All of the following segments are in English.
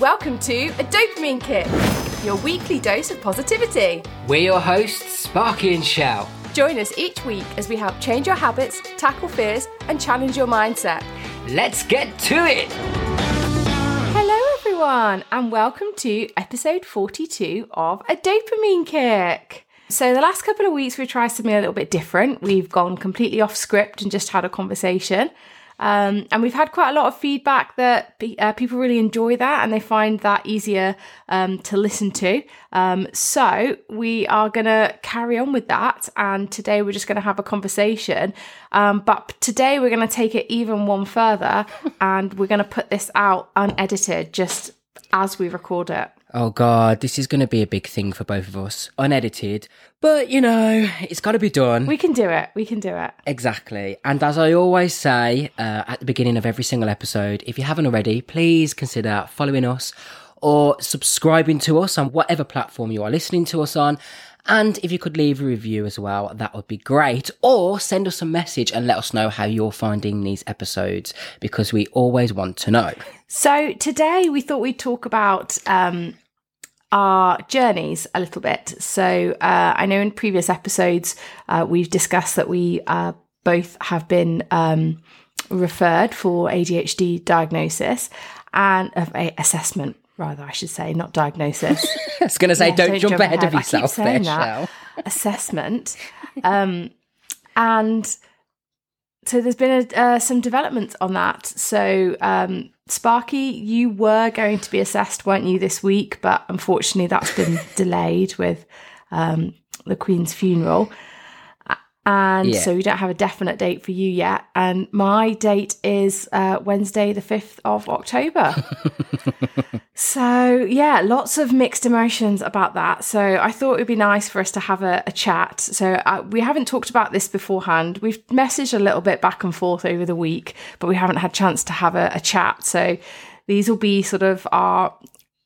Welcome to A Dopamine Kick, your weekly dose of positivity. We're your hosts, Sparky and Shell. Join us each week as we help change your habits, tackle fears, and challenge your mindset. Let's get to it! Hello, everyone, and welcome to episode 42 of A Dopamine Kick. So, the last couple of weeks, we've tried something a little bit different. We've gone completely off script and just had a conversation. Um, and we've had quite a lot of feedback that uh, people really enjoy that and they find that easier um, to listen to. Um, so we are going to carry on with that. And today we're just going to have a conversation. Um, but today we're going to take it even one further and we're going to put this out unedited just as we record it. Oh God, this is going to be a big thing for both of us. Unedited, but you know, it's got to be done. We can do it. We can do it. Exactly. And as I always say uh, at the beginning of every single episode, if you haven't already, please consider following us or subscribing to us on whatever platform you are listening to us on. And if you could leave a review as well, that would be great. Or send us a message and let us know how you're finding these episodes because we always want to know. So today we thought we'd talk about um, our journeys a little bit. So uh, I know in previous episodes uh, we've discussed that we uh, both have been um, referred for ADHD diagnosis and of a assessment rather, I should say, not diagnosis. I was going to say, yeah, don't, don't, jump, jump ahead, ahead, of yourself there, Shell. Assessment. Um, and so there's been a, uh, some developments on that. So, um, Sparky, you were going to be assessed, weren't you, this week? But unfortunately, that's been delayed with um, the Queen's funeral. And yeah. so we don't have a definite date for you yet. And my date is uh, Wednesday, the 5th of October. so, yeah, lots of mixed emotions about that. So, I thought it would be nice for us to have a, a chat. So, uh, we haven't talked about this beforehand. We've messaged a little bit back and forth over the week, but we haven't had chance to have a, a chat. So, these will be sort of our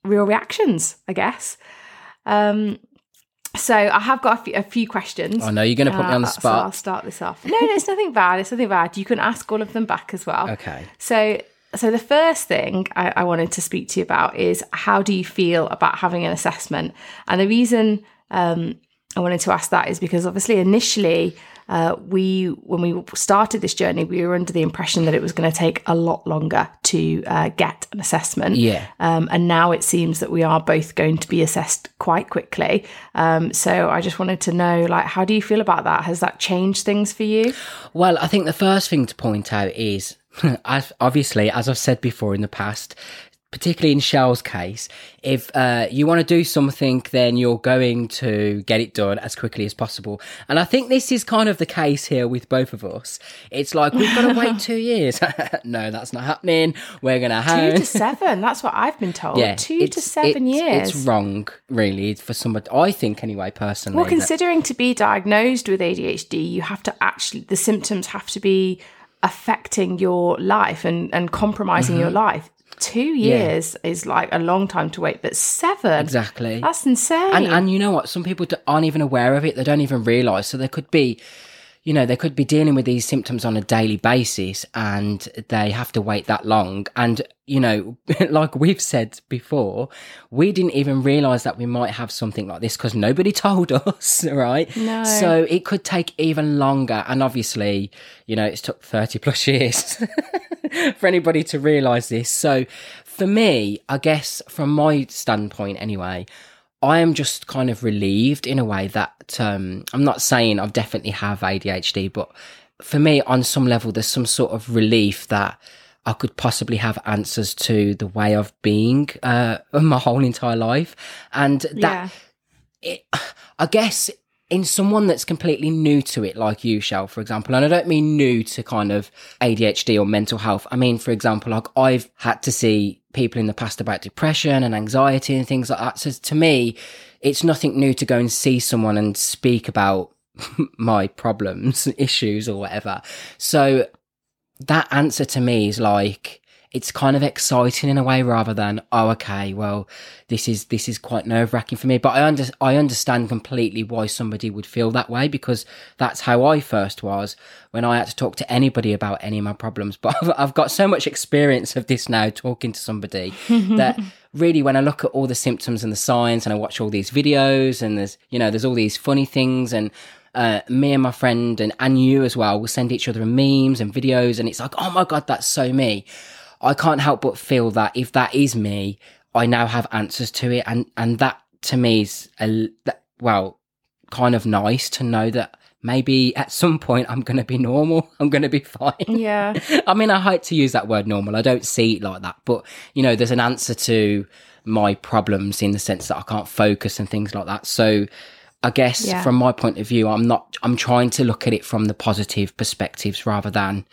real reactions, I guess. Um, so I have got a few, a few questions. I know you're going to put uh, me on the spot. So I'll start this off. No, no, it's nothing bad. It's nothing bad. You can ask all of them back as well. Okay. So, so the first thing I, I wanted to speak to you about is how do you feel about having an assessment? And the reason um, I wanted to ask that is because obviously initially uh, we when we started this journey, we were under the impression that it was going to take a lot longer to uh, get an assessment. Yeah. Um, and now it seems that we are both going to be assessed quite quickly. Um, so I just wanted to know, like, how do you feel about that? Has that changed things for you? Well, I think the first thing to point out is obviously, as I've said before in the past, particularly in Shell's case, if uh, you want to do something, then you're going to get it done as quickly as possible. And I think this is kind of the case here with both of us. It's like we've got to wait two years. no, that's not happening. We're going to have two to seven. That's what I've been told. Yeah, two to seven it's, years. It's wrong, really, for somebody. I think anyway, personally. Well, considering that... to be diagnosed with ADHD, you have to actually the symptoms have to be affecting your life and, and compromising mm-hmm. your life two years yeah. is like a long time to wait, but seven exactly that's insane. And and you know what? Some people aren't even aware of it; they don't even realize. So there could be you know, they could be dealing with these symptoms on a daily basis and they have to wait that long. And, you know, like we've said before, we didn't even realize that we might have something like this because nobody told us, right? No. So it could take even longer. And obviously, you know, it's took 30 plus years for anybody to realize this. So for me, I guess from my standpoint anyway, I am just kind of relieved in a way that um, I'm not saying I definitely have ADHD, but for me, on some level, there's some sort of relief that I could possibly have answers to the way of being uh, my whole entire life, and that yeah. it, I guess in someone that's completely new to it, like you, Shell, for example, and I don't mean new to kind of ADHD or mental health. I mean, for example, like I've had to see people in the past about depression and anxiety and things like that. So to me, it's nothing new to go and see someone and speak about my problems, issues or whatever. So that answer to me is like, it's kind of exciting in a way rather than oh okay well this is this is quite nerve wracking for me but I under, I understand completely why somebody would feel that way because that's how I first was when I had to talk to anybody about any of my problems but I've, I've got so much experience of this now talking to somebody that really, when I look at all the symptoms and the signs and I watch all these videos and there's, you know, there's all these funny things and, uh, me and my friend and, and you as well will send each other memes and videos and it's like, oh my God, that's so me. I can't help but feel that if that is me, I now have answers to it. And, and that to me is, a, that, well, kind of nice to know that maybe at some point I'm going to be normal. I'm going to be fine. Yeah. I mean, I hate to use that word normal. I don't see it like that, but you know, there's an answer to my problems in the sense that I can't focus and things like that. So I guess Yeah. from my point of view, I'm not, I'm trying to look at it from the positive perspectives rather than,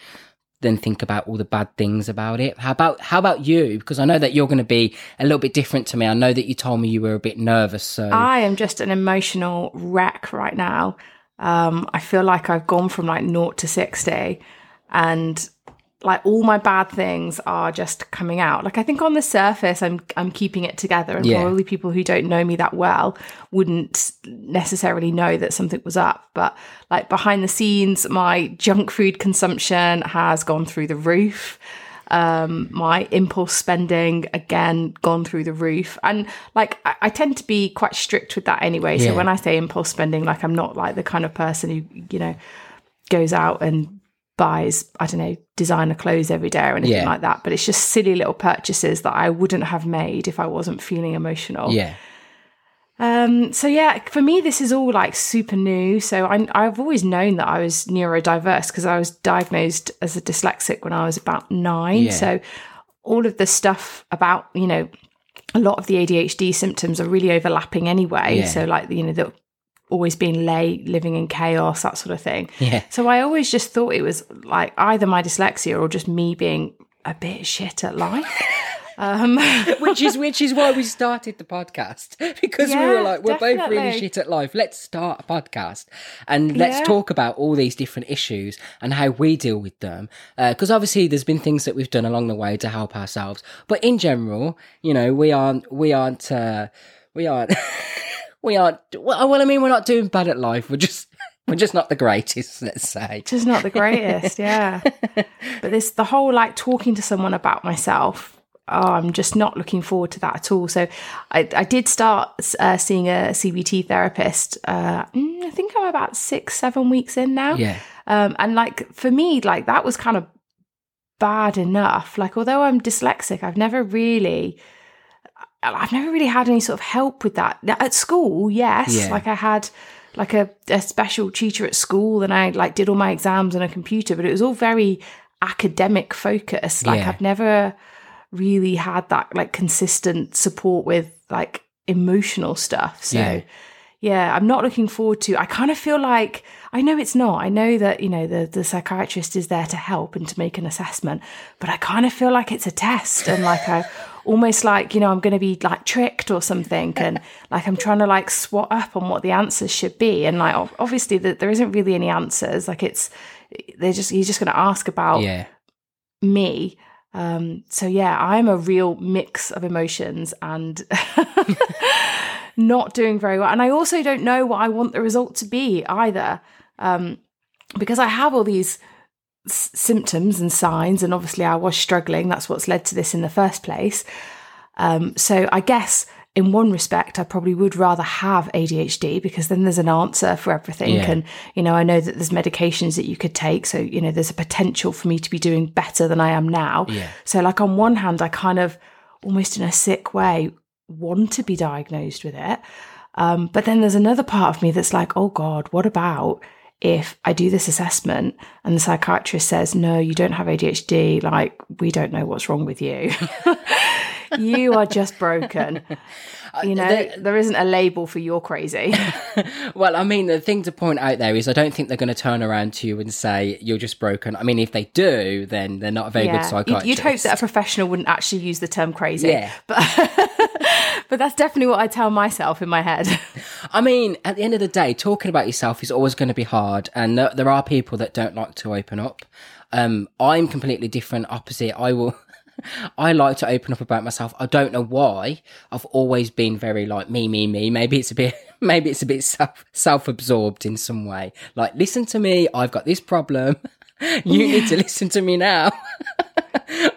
than think about all the bad things about it. How about, how about you? Because I know that you're going to be a little bit different to me. I know that you told me you were a bit nervous. So I am just an emotional wreck right now. Um, I feel like I've gone from like naught to 60 and like all my bad things are just coming out. Like I think on the surface I'm I'm keeping it together and Yeah. probably people who don't know me that well wouldn't necessarily know that something was up. But like behind the scenes, my junk food consumption has gone through the roof um my impulse spending again gone through the roof and like I, I tend to be quite strict with that anyway so when i say impulse spending like i'm not like the kind of person who you know goes out and buys i don't know designer clothes every day or anything Yeah. like that but it's just silly little purchases that i wouldn't have made if i wasn't feeling emotional yeah, um, so yeah, for me, this is all like super new. So I, I've always known that I was neurodiverse because I was diagnosed as a dyslexic when I was about nine. Yeah. So all of the stuff about, you know, a lot of the ADHD symptoms are really overlapping anyway. Yeah. So like, you know, the always being late, living in chaos, that sort of thing. yeah. So I always just thought it was like either my dyslexia or just me being a bit shit at life. um, which is which is why we started the podcast because we were like we're both really shit at life let's start a podcast and let's Yeah. talk about all these different issues and how we deal with them because obviously there's been things that we've done along the way to help ourselves but in general you know we aren't we aren't uh, we aren't we aren't well well, i mean we're not doing bad at life. We're just we're just not the greatest let's say. Just not the greatest yeah. But this the whole like talking to someone about myself oh i'm just not looking forward to that at all. So i, I did start uh, seeing a cbt therapist uh, mm, i think i'm about six seven weeks in now. Yeah. Um, and like for me like that was kind of bad enough. Like although i'm dyslexic i've never really i've never really had any sort of help with that at school yes Yeah. like i had like a, a special tutor at school and i like did all my exams on a computer but it was all very academic focused like Yeah. i've never really had that like consistent support with like emotional stuff so Yeah. yeah, I'm not looking forward to. I kind of feel like I know it's not. I know that you know the the psychiatrist is there to help and to make an assessment, but I kind of feel like it's a test and like I almost like you know I'm going to be like tricked or something, and like I'm trying to like swat up on what the answers should be, and like obviously that there isn't really any answers. Like it's they're just he's just going to ask about yeah me. Um, so yeah, I'm a real mix of emotions and not doing very well. And I also don't know what I want the result to be either, um, because I have all these s- symptoms and signs, and obviously I was struggling. That's what's led to this in the first place. Um, so I guess in one respect, I probably would rather have ADHD because then there's an answer for everything. Yeah. And, you know, I know that there's medications that you could take. So, you know, there's a potential for me to be doing better than I am now. Yeah. So, like, on one hand, I kind of almost in a sick way want to be diagnosed with it. Um, but then there's another part of me that's like, oh God, what about if I do this assessment and the psychiatrist says, no, you don't have ADHD, like, we don't know what's wrong with you. you are just broken. You know, there- there isn't a label for you're crazy. Well, I mean, the thing to point out there is I don't think they're going to turn around to you and say you're just broken. I mean, if they do, then they're not a very good You'd, psychiatrist. you'd hope that a professional wouldn't actually use the term crazy. Yeah. But, but that's definitely what I tell myself in my head. I mean, at the end of the day, talking about yourself is always going to be hard, and there, there are people that don't like to open up. Um, I'm completely different, opposite. I will. I like to open up about myself. I don't know why. I've always been very like me, me, me. Maybe it's a bit, maybe it's a bit self self absorbed in some way. Like, listen to me. I've got this problem. You need to listen to me now.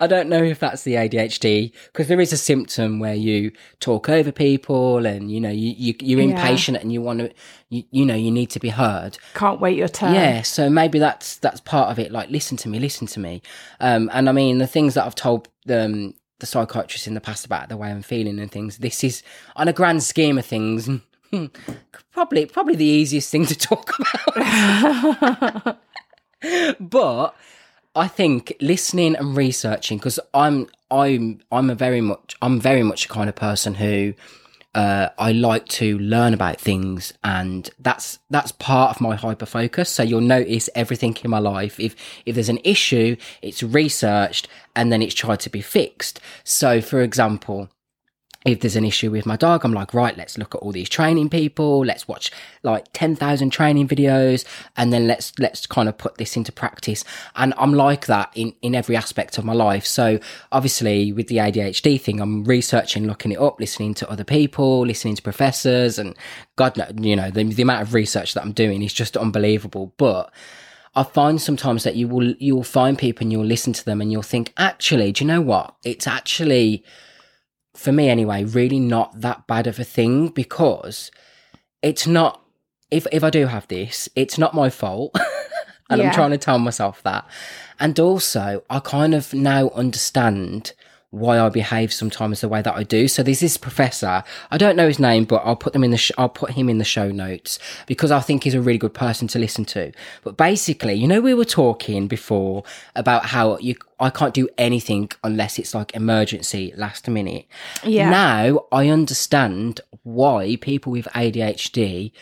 I don't know if that's the ADHD because there is a symptom where you talk over people and you know you, you you're Yeah. impatient and you want to you, you know you need to be heard. Can't wait your turn. Yeah, so maybe that's that's part of it. Like, listen to me, listen to me. Um, and I mean, the things that I've told um, the psychiatrist in the past about the way I'm feeling and things. This is, on a grand scheme of things, probably probably the easiest thing to talk about. but I think listening and researching because I'm I'm I'm a very much I'm very much a kind of person who uh, I like to learn about things, and that's that's part of my hyper focus. So you'll notice everything in my life. If if there's an issue, it's researched and then it's tried to be fixed. So, for example, if there's an issue with my dog, I'm like, right, let's look at all these training people. Let's watch like 10,000 training videos and then let's, let's kind of put this into practice. And I'm like that in, in every aspect of my life. So obviously with the ADHD thing, I'm researching, looking it up, listening to other people, listening to professors and God, you know, the, the amount of research that I'm doing is just unbelievable. But I find sometimes that you will, you'll find people and you'll listen to them and you'll think, actually, do you know what? It's actually, for me anyway, really not that bad of a thing because it's not if if I do have this, it's not my fault. and Yeah. I'm trying to tell myself that. And also, I kind of now understand why I behave sometimes the way that I do. So there's this professor, I don't know his name, but I'll put them in the, sh- I'll put him in the show notes because I think he's a really good person to listen to. But basically, you know, we were talking before about how you, I can't do anything unless it's like emergency last minute. Yeah. Now I understand why people with ADHD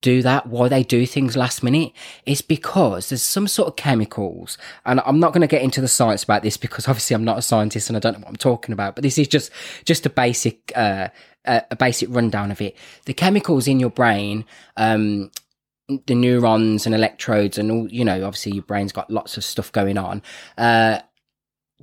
do that, why they do things last minute, is because there's some sort of chemicals. And I'm not going to get into the science about this because obviously I'm not a scientist and I don't know what I'm talking about, but this is just, just a basic, uh, a, basic rundown of it. The chemicals in your brain, um, the neurons and electrodes and all, you know, obviously your brain's got lots of stuff going on. Uh,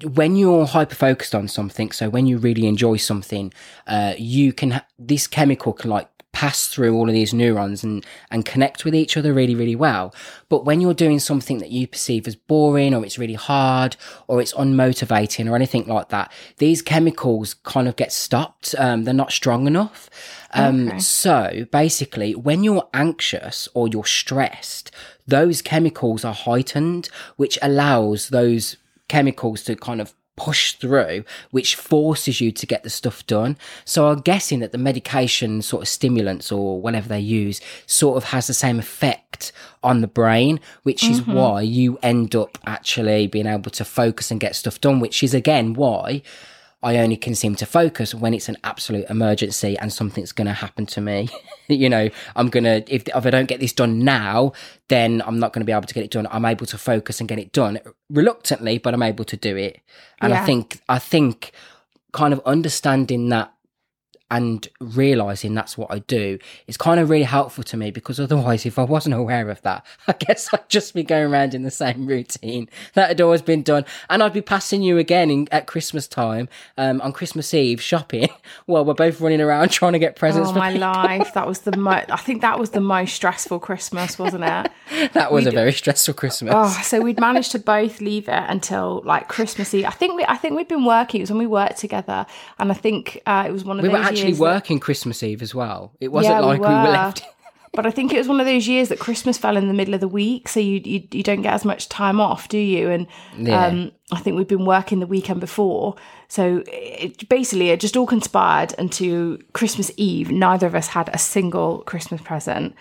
when you're hyper focused on something, so when you really enjoy something, uh, you can, ha- this chemical can like pass through all of these neurons and, and connect with each other really, really well. But when you're doing something that you perceive as boring or it's really hard or it's unmotivating or anything like that, these chemicals kind of get stopped. Um, they're not strong enough. Um, Okay. so basically, when you're anxious or you're stressed, those chemicals are heightened, which allows those chemicals to kind of push through, which forces you to get the stuff done. So I'm guessing that the medication sort of stimulants or whatever they use sort of has the same effect on the brain, which is mm-hmm. why you end up actually being able to focus and get stuff done, which is again why I only can seem to focus when it's an absolute emergency and something's going to happen to me. you know, I'm going to, if, if I don't get this done now, then I'm not going to be able to get it done. I'm able to focus and get it done reluctantly, but I'm able to do it. And I think, I think kind of understanding that and realizing that's what I do is kind of really helpful to me because otherwise, if I wasn't aware of that, I guess I'd just be going around in the same routine that had always been done. And I'd be passing you again in, at Christmas time, um, on Christmas Eve shopping while we're both running around trying to get presents Oh for my people. life! That was the mo- I think that was the most stressful Christmas, wasn't it? That was a We'd- very stressful Christmas. Oh, so we'd managed to both leave it until like Christmas Eve. I think we, I think we'd been working. It was when we worked together, and I think uh, it was one of we those actually years that- working Christmas Eve as well. It wasn't Yeah, like we were, were. left. But I think it was one of those years that Christmas fell in the middle of the week, so you you, you don't get as much time off, do you? And Yeah. um, I think we'd been working the weekend before, so it, basically it just all conspired into Christmas Eve. Neither of us had a single Christmas present,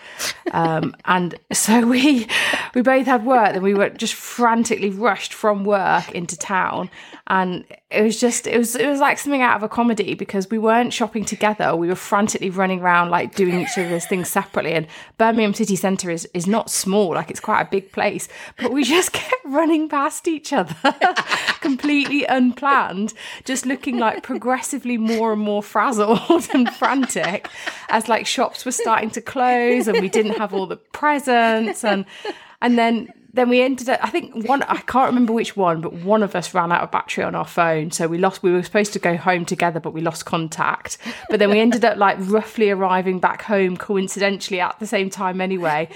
um, and so we we both had work. Then we were just frantically rushed from work into town, and it was just it was it was like something out of a comedy because we weren't shopping together. We were frantically running around like doing each other's things separately. And Birmingham city centre is is not small; like it's quite a big place. But we just kept running past each other, completely unplanned, just looking like progressively more and more frazzled and frantic as like shops were starting to close and we didn't have all the presents and and then then we ended up. I think one. I can't remember which one, but one of us ran out of battery on our phone, so we lost. We were supposed to go home together, but we lost contact. But then we ended up like roughly arriving back home coincidentally at the same time anyway.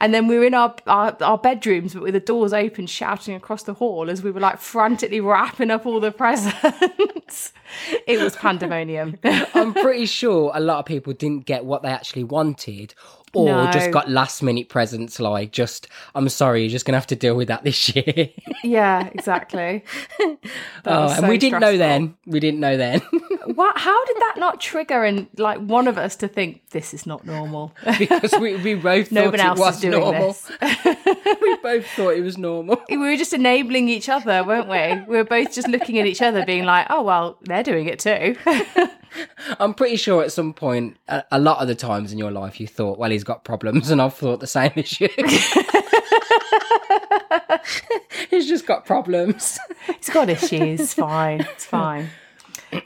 And then we were in our our, our bedrooms, but with the doors open, shouting across the hall as we were like frantically wrapping up all the presents. it was pandemonium. I'm pretty sure a lot of people didn't get what they actually wanted or No. just got last minute presents like just I'm sorry, you're just gonna have to deal with that this year. yeah, exactly. Oh, was and we didn't know then. We didn't know then. What? How did that not trigger and like one of us to think this is not normal? because we, we both no thought one it else was is doing normal. this. we both thought it was normal. we were just enabling each other, weren't we? We were both just looking at each other, being like, "Oh well, they're doing it too." I'm pretty sure at some point, a, a lot of the times in your life, you thought, well, he's got problems, and I've thought the same as you. he's just got problems. He's got issues. It's fine. It's fine.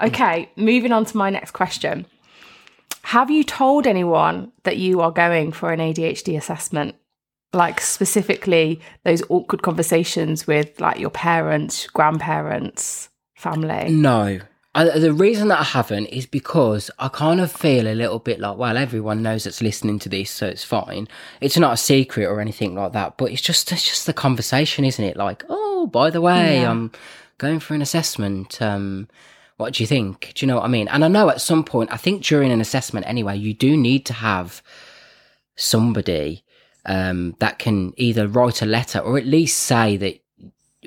Okay, moving on to my next question. Have you told anyone that you are going for an ADHD assessment? Like specifically those awkward conversations with like your parents, grandparents, family. No. I, the reason that I haven't is because I kind of feel a little bit like, well, everyone knows that's listening to this, so it's fine. It's not a secret or anything like that, but it's just it's just the conversation, isn't it? Like, oh, by the way, Yeah. I'm going for an assessment. Um, what do you think? Do you know what I mean? And I know at some point, I think during an assessment anyway, you do need to have somebody um, that can either write a letter or at least say that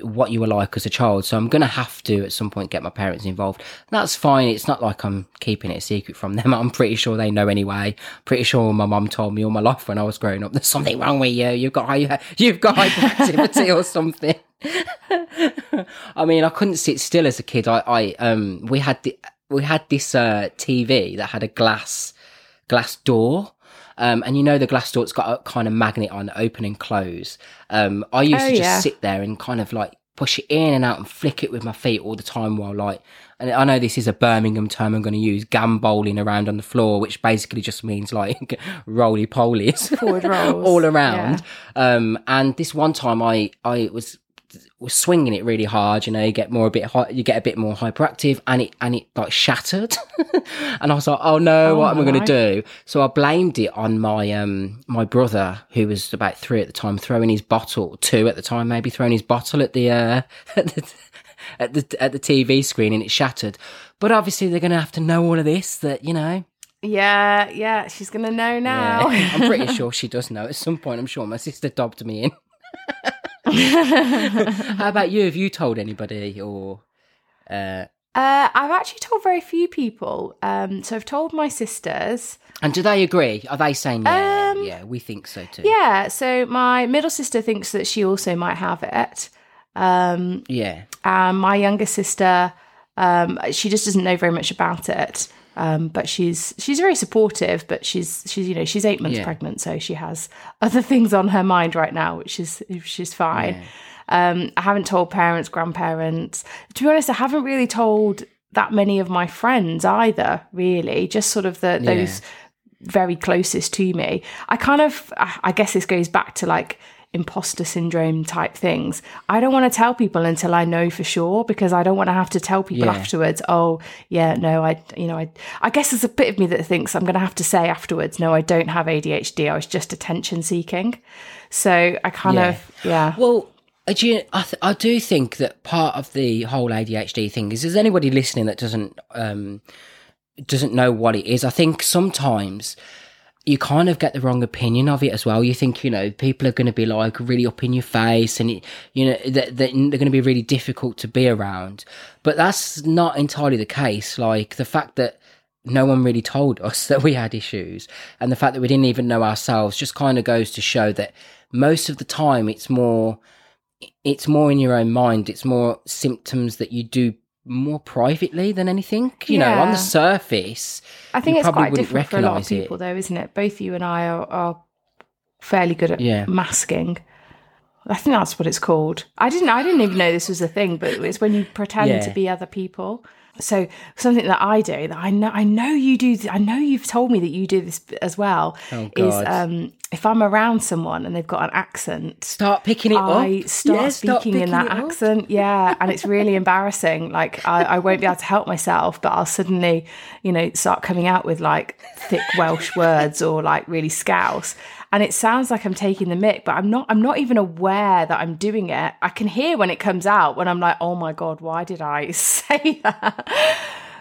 what you were like as a child. So I'm going to have to at some point get my parents involved. That's fine. It's not like I'm keeping it a secret from them. I'm pretty sure they know anyway. Pretty sure my mum told me all my life when I was growing up, there's something wrong with you. You've got, you've got hyperactivity or something. I mean, I couldn't sit still as a kid. I, I, um, we had the, we had this, uh, TV that had a glass, glass door. Um, and you know the glass door, it's got a kind of magnet on open and close. Um, I used Oh, to just yeah. sit there and kind of like push it in and out and flick it with my feet all the time while like, and I know this is a Birmingham term I'm going to use, gambolling around on the floor, which basically just means like roly polies Forward rolls. all around. Um, and this one time I, I was, was swinging it really hard, you know, you get more a bit hy- you get a bit more hyperactive and it and it like shattered. and I was like, oh no, Oh what am I gonna do? So I blamed it on my um my brother, who was about three at the time, throwing his bottle, two at the time, maybe throwing his bottle at the uh at the at the at the TV screen and it shattered. But obviously they're gonna have to know all of this that, you know. Yeah, yeah, she's gonna know now. Yeah, I'm pretty sure she does know at some point. I'm sure my sister dobbed me in. How about you? Have you told anybody or? Uh, Uh, I've actually told very few people. Um, so I've told my sisters. and do they agree? Are they saying yeah, Um, yeah, we think so too? Yeah, so my middle sister thinks that she also might have it. Um, yeah, and my younger sister, um, she just doesn't know very much about it. Um, but she's she's very supportive. But she's she's you know she's eight months Yeah. pregnant, so she has other things on her mind right now, which is is fine. Um, I haven't told parents, grandparents. To be honest, I haven't really told that many of my friends either. Really, just sort of the Yeah. those very closest to me. I kind of, I guess this goes back to like imposter syndrome type things. I don't want to tell people until I know for sure because I don't want to have to tell people Yeah. afterwards, oh, yeah, no, I, you know, I, I guess there's a bit of me that thinks I'm going to have to say afterwards, no, I don't have ADHD. I was just attention seeking. So I kind Yeah. of, yeah. Well, uh, do you, I, th- I do think that part of the whole ADHD thing is, is anybody listening that doesn't um, doesn't know what it is? I think sometimes you kind of get the wrong opinion of it as well. You think, you know, people are going to be like really up in your face and, it, you know, that they're going to be really difficult to be around. But that's not entirely the case. Like the fact that no one really told us that we had issues and the fact that we didn't even know ourselves just kind of goes to show that most of the time it's more it's more in your own mind it's more symptoms that you do more privately than anything you know on the surface I think it's quite different for a lot of recognise it. people, though, isn't it? Both you and I are, are fairly good at Yeah. masking. I think that's what it's called. I didn't. I didn't even know this was a thing, but it's when you pretend Yeah. to be other people. So something that I do that I know I know you do I know you've told me that you do this as well Oh, is um if I'm around someone and they've got an accent Start picking it I up. start Yeah, start speaking in that it up. accent, yeah, and it's really embarrassing. Like I, I won't be able to help myself, but I'll suddenly, you know, start coming out with like thick Welsh words or like really scouse, and it sounds like I'm taking the mick, but I'm not. I'm not even aware that I'm doing it. I can hear when it comes out when I'm like, oh my god, why did I say that?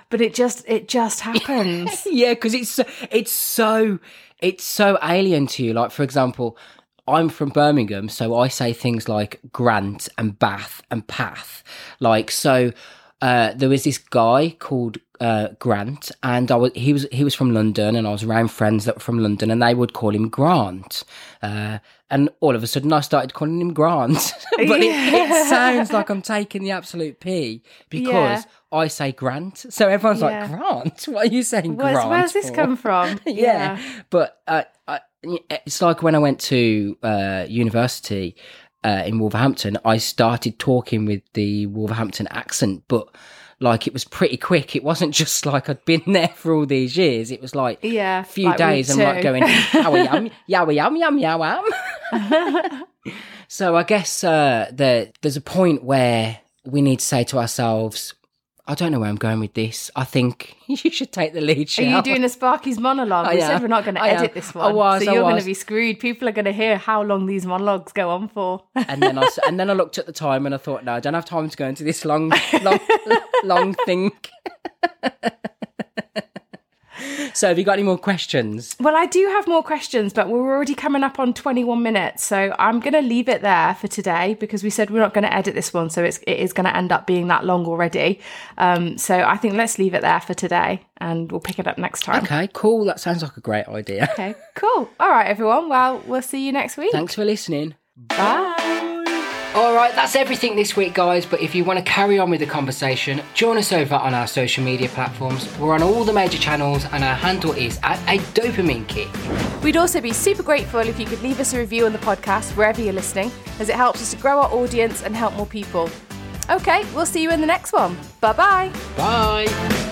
But it just, it just happens. Yeah, because it's it's so it's so alien to you. Like for example, I'm from Birmingham, so I say things like Grant and Bath and Path. Like so, uh, there was this guy called uh, Grant, and I was he was he was from London, and I was around friends that were from London, and they would call him Grant. Uh, and all of a sudden, I started calling him Grant, but it, it sounds like I'm taking the absolute p because Yeah. I say Grant. So everyone's Yeah. like, Grant? What are you saying, Where's, Grant? where's this for?" come from? yeah. But uh, I, it's like when I went to uh, university uh, in Wolverhampton, I started talking with the Wolverhampton accent, but like it was pretty quick. It wasn't just like I'd been there for all these years. It was like Yeah, a few like days and like going, yowie yum, yowie yum, yum, yum. so I guess uh, there, there's a point where we need to say to ourselves, I don't know where I'm going with this. I think you should take the lead. Are you doing a Sparky's monologue? I we said we're not going to edit this one. I was, so I you're going to be screwed. People are going to hear how long these monologues go on for. and then I and then I looked at the time and I thought, no, I don't have time to go into this long, long, long thing. so, have you got any more questions? well, I do have more questions, but we're already coming up on 21 minutes, so I'm going to leave it there for today because we said we're not going to edit this one, so it's it is going to end up being that long already. Um, so I think let's leave it there for today, and we'll pick it up next time. Okay, cool. That sounds like a great idea. Okay, cool. All right, everyone. Well, we'll see you next week. Thanks for listening. Bye. All right, that's everything this week, guys. But if you want to carry on with the conversation, join us over on our social media platforms. We're on all the major channels, and our handle is at a dopamine kick. We'd also be super grateful if you could leave us a review on the podcast wherever you're listening, as it helps us to grow our audience and help more people. Okay, we'll see you in the next one. Bye bye. Bye.